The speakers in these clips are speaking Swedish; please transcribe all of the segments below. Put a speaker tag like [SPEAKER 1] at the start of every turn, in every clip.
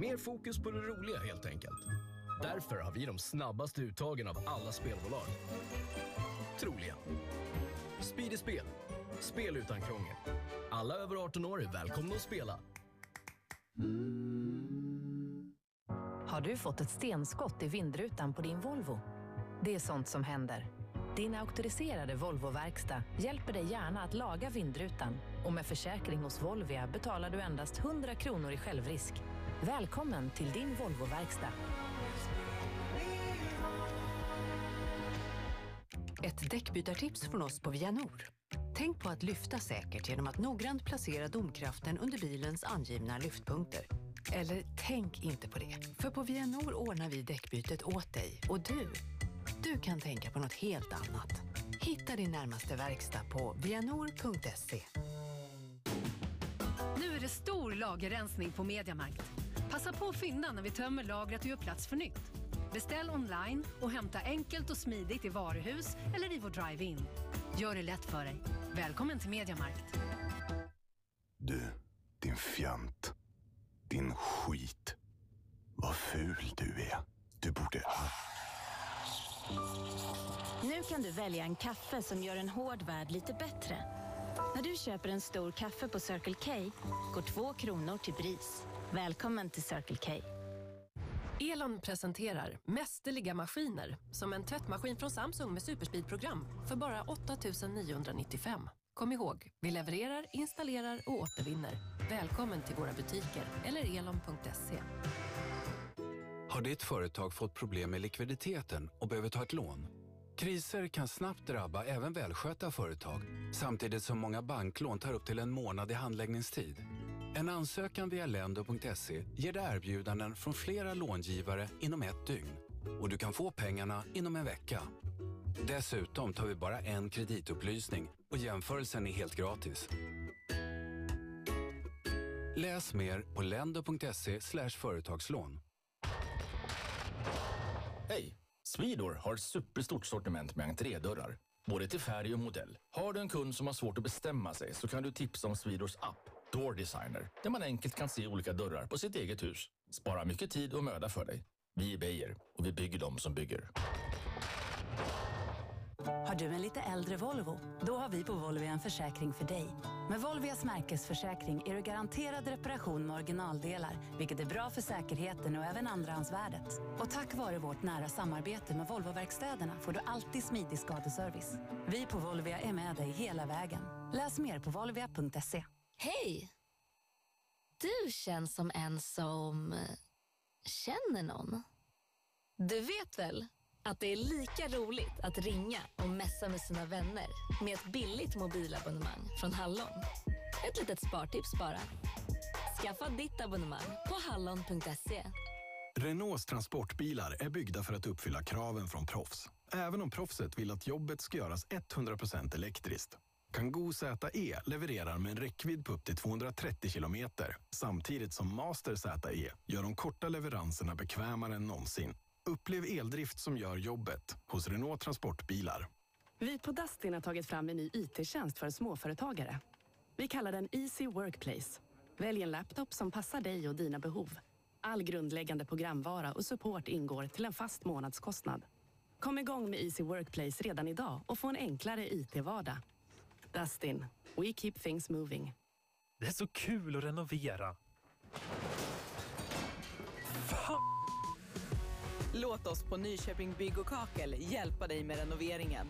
[SPEAKER 1] Mer fokus på det roliga helt enkelt. Därför har vi de snabbaste uttagen av alla spelbolag. Troligen. Speedy Spel. Spel utan krångel. Alla över 18 år är välkomna att spela.
[SPEAKER 2] Har du fått ett stenskott i vindrutan på din Volvo? Det är sånt som händer. Din auktoriserade Volvo-verkstad hjälper dig gärna att laga vindrutan och med försäkring hos Volvia betalar du endast 100 kronor i självrisk. Välkommen till din Volvo-verkstad.
[SPEAKER 3] Ett däckbytartips från oss på Vianor. Tänk på att lyfta säkert genom att noggrant placera domkraften under bilens angivna lyftpunkter. Eller tänk inte på det, för på Vianor ordnar vi däckbytet åt dig och du, du kan tänka på något helt annat. Hitta din närmaste verkstad på vianor.se.
[SPEAKER 4] Nu är det stor lagerrensning på Mediamarkt. Passa på att fynda när vi tömmer lagret och gör plats för nytt. Beställ online och hämta enkelt och smidigt i varuhus eller i vår drive-in. Gör det lätt för dig. Välkommen till Mediamarkt.
[SPEAKER 5] Du, din fjant. Din skit. Vad ful du är. Du borde...
[SPEAKER 6] Nu kan du välja en kaffe som gör en hård värld lite bättre. När du köper en stor kaffe på Circle K går två kronor till BRIS. Välkommen till Circle K.
[SPEAKER 7] Elon presenterar mästerliga maskiner som en tvättmaskin från Samsung med superspeedprogram för bara 8 995. Kom ihåg, vi levererar, installerar och återvinner. Välkommen till våra butiker eller elon.se.
[SPEAKER 8] Har ditt företag fått problem med likviditeten och behöver ta ett lån? Kriser kan snabbt drabba även välskötta företag samtidigt som många banklån tar upp till en månad i handläggningstid. En ansökan via lendo.se ger dig erbjudanden från flera långivare inom ett dygn och du kan få pengarna inom en vecka. Dessutom tar vi bara en kreditupplysning och jämförelsen är helt gratis. Läs mer på lendo.se företagslån.
[SPEAKER 9] Hej! Swedor har ett superstort sortiment med entrédörrar. Både till färg och modell. Har du en kund som har svårt att bestämma sig så kan du tipsa om Swedors app Door Designer där man enkelt kan se olika dörrar på sitt eget hus. Spara mycket tid och möda för dig. Vi är Beijer och vi bygger de som bygger.
[SPEAKER 10] Har du en lite äldre Volvo? Då har vi på Volvia en försäkring för dig. Med Volvias märkesförsäkring är du garanterad reparation med originaldelar, vilket är bra för säkerheten och även andrahandsvärdet. Och tack vare vårt nära samarbete med Volvoverkstäderna får du alltid smidig skadeservice. Vi på Volvia är med dig hela vägen. Läs mer på volvia.se.
[SPEAKER 11] Hej! Du känns som en som känner någon. Du vet väl att det är lika roligt att ringa och messa med sina vänner med ett billigt mobilabonnemang från Hallon. Ett litet spartips bara. Skaffa ditt abonnemang på hallon.se.
[SPEAKER 12] Renaults transportbilar är byggda för att uppfylla kraven från proffs. Även om proffset vill att jobbet ska göras 100% elektriskt. Kangoo ZE levererar med en räckvidd på upp till 230 kilometer samtidigt som Master ZE gör de korta leveranserna bekvämare än någonsin. Upplev eldrift som gör jobbet hos Renault Transportbilar.
[SPEAKER 13] Vi på Dustin har tagit fram en ny IT-tjänst för småföretagare. Vi kallar den Easy Workplace. Välj en laptop som passar dig och dina behov. All grundläggande programvara och support ingår till en fast månadskostnad. Kom igång med Easy Workplace redan idag och få en enklare IT-vardag. Dustin, we keep things moving.
[SPEAKER 14] Det är så kul att renovera.
[SPEAKER 15] Låt oss på Nyköping Bygg och Kakel hjälpa dig med renoveringen.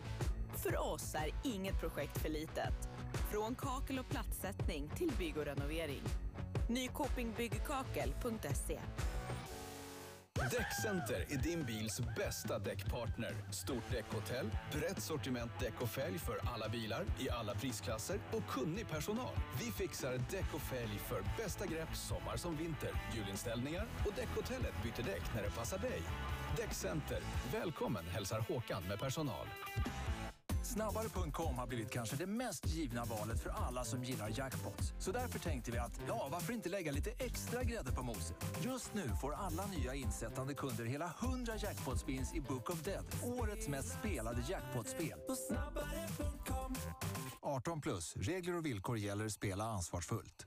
[SPEAKER 15] För oss är inget projekt för litet. Från kakel och plattsättning till bygg och renovering. Nykopingbyggkakel.se
[SPEAKER 16] Däckcenter är din bils bästa däckpartner. Stort däckhotell, brett sortiment däck och fälg för alla bilar i alla prisklasser och kunnig personal. Vi fixar däck och fälg för bästa grepp sommar som vinter, julinställningar och däckhotellet byter däck när det passar dig. Däckcenter. Välkommen hälsar Håkan med personal.
[SPEAKER 17] Snabbare.com har blivit kanske det mest givna valet för alla som gillar jackpots. Så därför tänkte vi att, ja, varför inte lägga lite extra grädde på moset? Just nu får alla nya insättande kunder hela 100 jackpot-spins i Book of Dead. Årets mest spelade jackpot-spel. 18 plus. Regler och villkor gäller. Spela ansvarsfullt.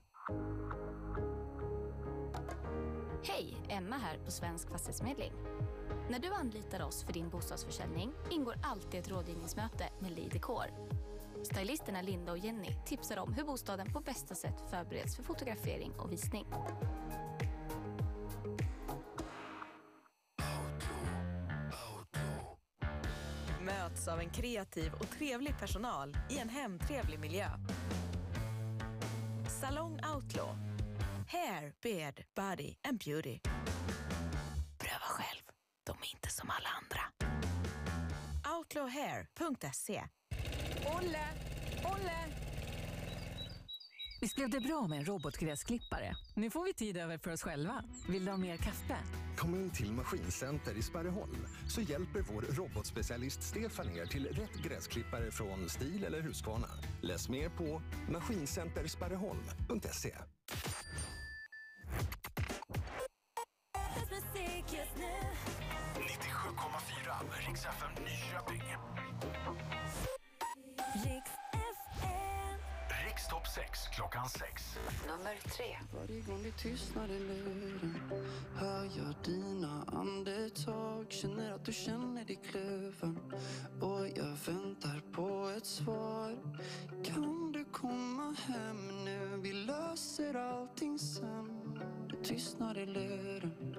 [SPEAKER 6] Hej, Emma här på Svensk Fastighetsmedling. När du anlitar oss för din bostadsförsäljning ingår alltid ett rådgivningsmöte med Lidekor. Stylisterna Linda och Jenny tipsar om hur bostaden på bästa sätt förbereds för fotografering och visning.
[SPEAKER 15] Möts av en kreativ och trevlig personal i en hemtrevlig miljö. Salong Outlaw. Hair, beard, body and beauty. Är inte som alla andra. Outlawhair.se
[SPEAKER 3] Olle! Olle! Visst blev det bra med en robotgräsklippare? Nu får vi tid över för oss själva. Vill du ha mer kaffe?
[SPEAKER 18] Kom in till Maskincenter i Sparreholm så hjälper vår robotspecialist Stefan er till rätt gräsklippare från STIL eller Husqvarna. Läs mer på maskincentersparreholm.se.
[SPEAKER 5] 97,4 Rix FM Nyköping.
[SPEAKER 19] Riks FM.
[SPEAKER 5] Riks topp 6 klockan 6.
[SPEAKER 19] Nummer tre.
[SPEAKER 20] Varje gång det tystnar i luren hör jag dina andetag Känner att du känner dig kluven och jag väntar på ett svar Kan du komma hem nu? Vi löser allting sen Det tystnar i luren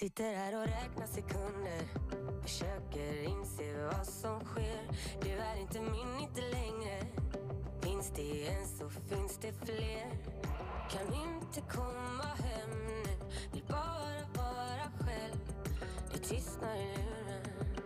[SPEAKER 19] Sitter här och räknar sekunder. Försöker inse vad som sker. Du är inte min, inte längre. Finns det en så finns det fler. Kan inte komma hem nu. Vill bara vara själv. Det tystnar i luren.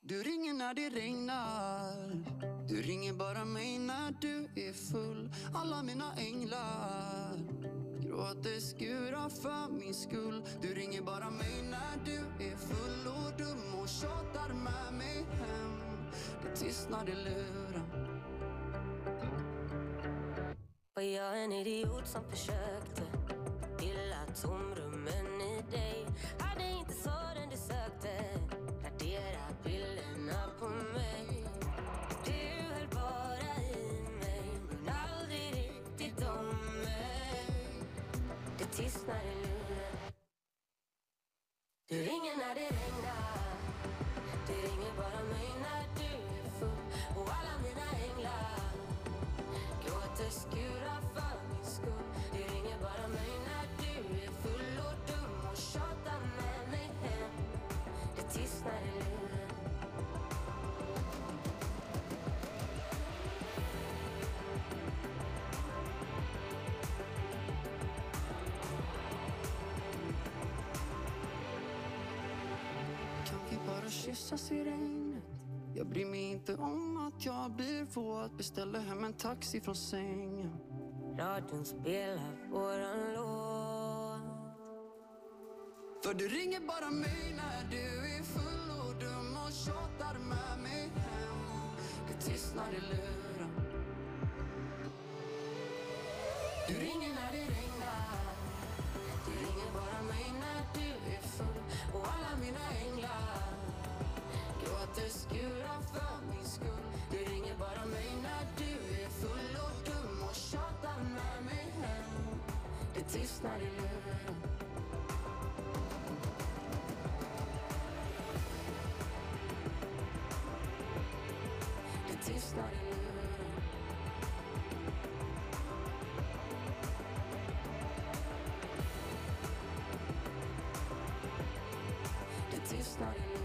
[SPEAKER 20] Du ringer när det regnar. Du ringer bara mig när du är full. Alla mina änglar gråter skurar för min skull. Du ringer bara mig när du är full och dum och tjatar med mig hem. Det tystnar i luren.
[SPEAKER 19] Var jag en idiot som försökte? Fylla tomrummen i dig. I
[SPEAKER 20] regnet? Jag bryr mig inte om att jag blir våt. Beställer hem en taxi från sängen.
[SPEAKER 19] Radion spelar våran låt.
[SPEAKER 20] För du ringer bara mig när du är full och dum och tjatar med mig hem. Det tystnar i luren. Du ringer när det regnar. Du ringer bara mig när du är full och alla mina änglar gråter skurar för min skull. Du ringer bara mig när du är full och dum och tjatar med mig hem. Det tystnar i luren Det tystnar i luren Det tystnar i luren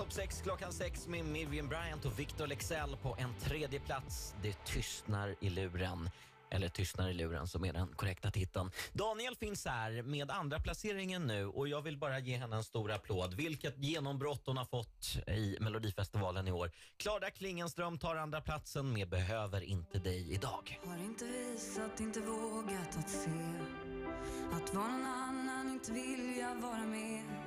[SPEAKER 21] Topp 6 klockan 6 med Miriam Bryant och Victor Lexell på en tredje plats. Det tystnar i luren. Eller tystnar i luren som är den korrekta titeln. Daniel finns här med andra placeringen nu och jag vill bara ge henne en stor applåd. Vilket genombrott hon har fått i Melodifestivalen i år. Klara Klingenström tar andra platsen med Behöver inte dig idag.
[SPEAKER 22] Har inte visat, inte vågat att se Att vara någon annan, inte vilja vara med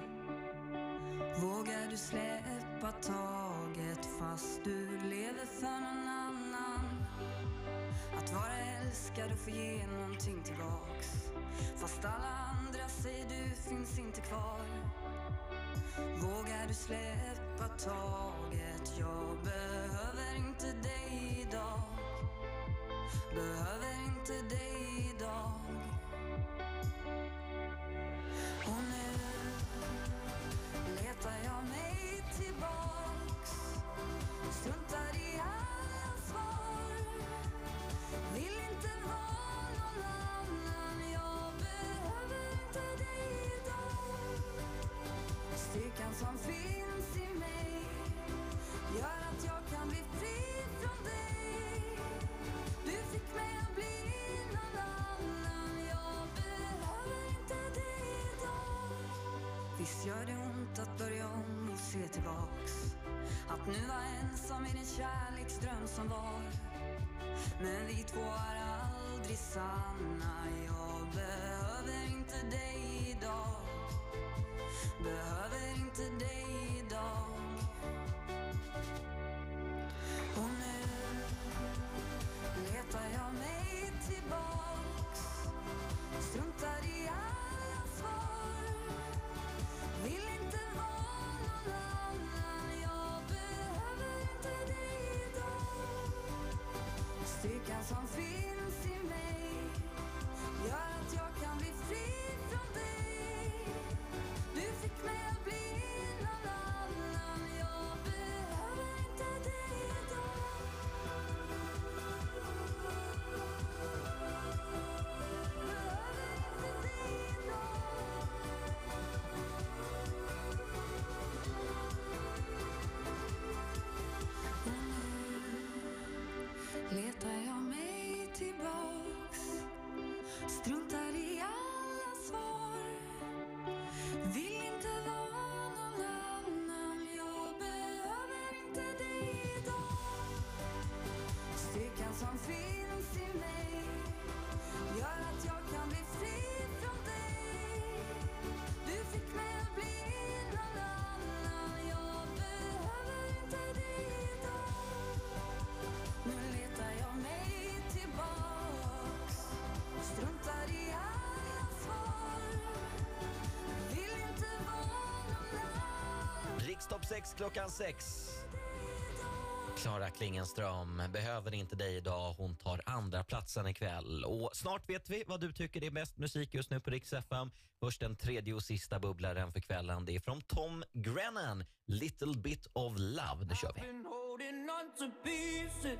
[SPEAKER 22] Vågar du släppa taget fast du lever för någon annan? Att vara älskad och få ge någonting tillbaks Fast alla andra säger du finns inte kvar. Vågar du släppa taget? Jag behöver inte dig idag. Behöver inte dig idag. Och nu Styrkan som finns i mig Gör att jag kan bli fri från dig. Du fick mig att bli någon annan. Jag behöver inte dig idag. Visst gör det ont att börja om och se tillbaks. Att nu vara ensam i den kärleksdröm som var. Men vi två är aldrig sanna. Jag behöver inte dig idag. Behöver inte dig idag. Och nu letar jag mig tillbaks. Struntar i alla svar. Vill inte vara någon annan. Jag behöver inte dig idag. Styrkan som finns i mig jag Styrkan som finns i mig Gör att jag kan bli fri från dig. Du fick mig att bli någon annan. Jag behöver inte dig idag. Nu letar jag mig tillbaks. Struntar i alla svar. Vill inte vara någon annan.
[SPEAKER 21] Rikstopp 6 klockan 6. Klara Klingenström behöver inte dig idag. Hon tar andra platsen ikväll. Och snart vet vi vad du tycker är bäst musik just nu på Rix FM. Först den tredje och sista bubblaren för kvällen. Det är från Tom Grennan. Little bit of love. Nu kör vi.
[SPEAKER 23] been holding on to pieces,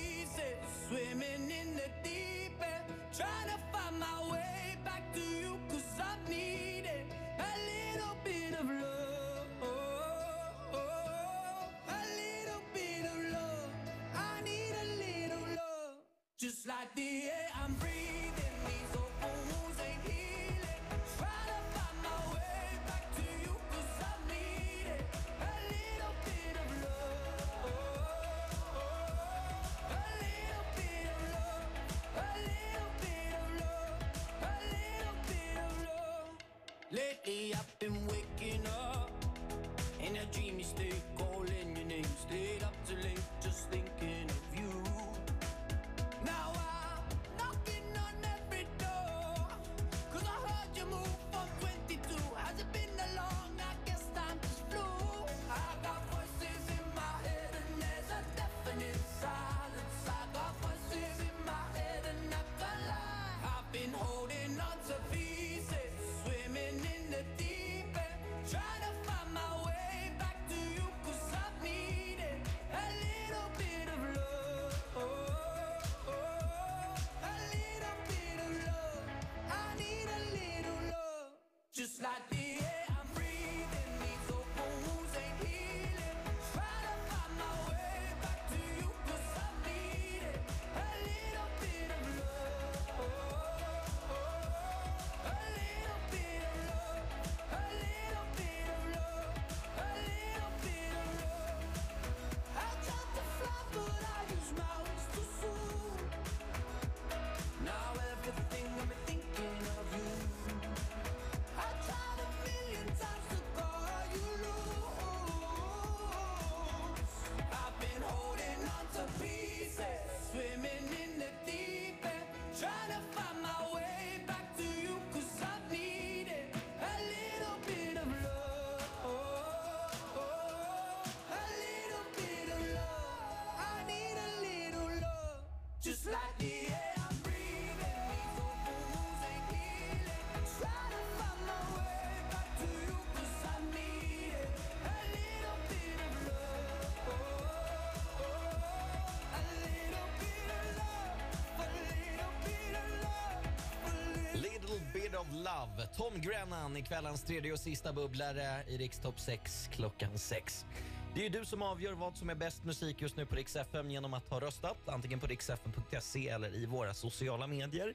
[SPEAKER 23] Trying to find my way back to you been waking up in a dreamy state, calling your name. Stayed up too late, just thinking of you. Now I'm knocking on every door. Cause I heard you move from 22. Has it been long? I guess time just flew. I got voices in my head and there's a definite silence. I got voices in my head and I can't lie. I've been holding on to pieces,
[SPEAKER 21] Love. Tom Grennan i kvällens tredje och sista bubblare i Rikstopp 6 klockan 6. Det är du som avgör vad som är bäst musik just nu på Rix FM genom att ha röstat antingen på riksfm.se eller i våra sociala medier.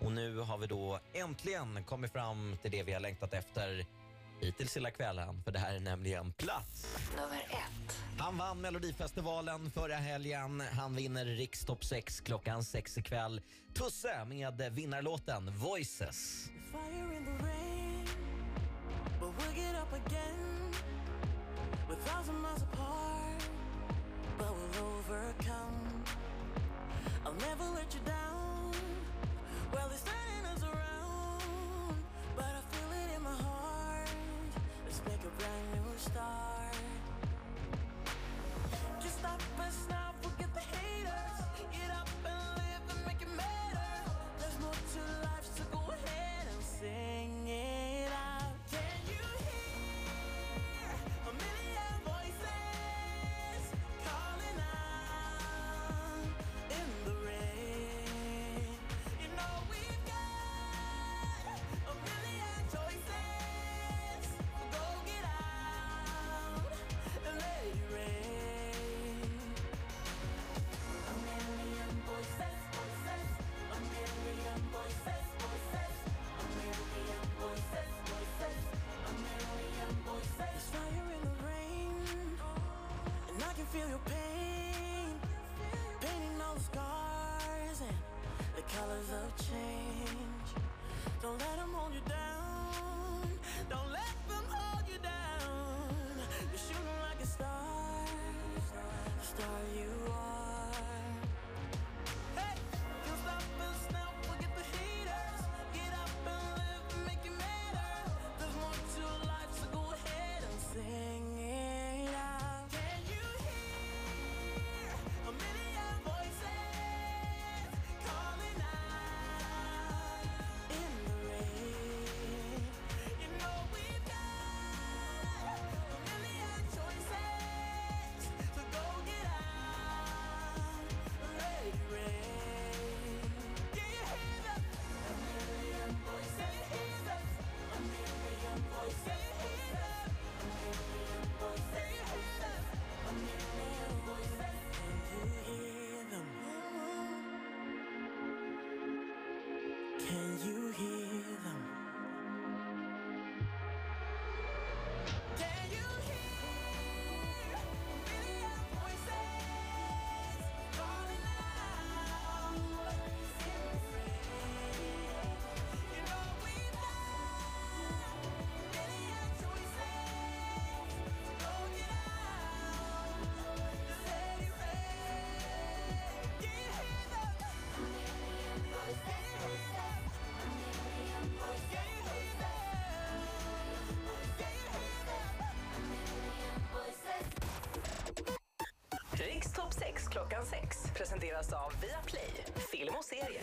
[SPEAKER 21] Och nu har vi då äntligen kommit fram till det vi har längtat efter hittills hela kvällen, för det här är nämligen plats
[SPEAKER 3] Nummer ett.
[SPEAKER 21] han vann Melodifestivalen förra helgen. Han vinner Riks Top 6 klockan 6 ikväll. Tusse med vinnarlåten Voices.
[SPEAKER 23] I'll never let you down. Well, it's turning brand new start. Just stop us now, forget the haters. Get up feel your pain, painting all the scars and the colors of change. Don't let them hold you down. Don't let them hold you down. You're shooting like a star, the star you
[SPEAKER 24] klockan sex presenteras av Viaplay, film och serier.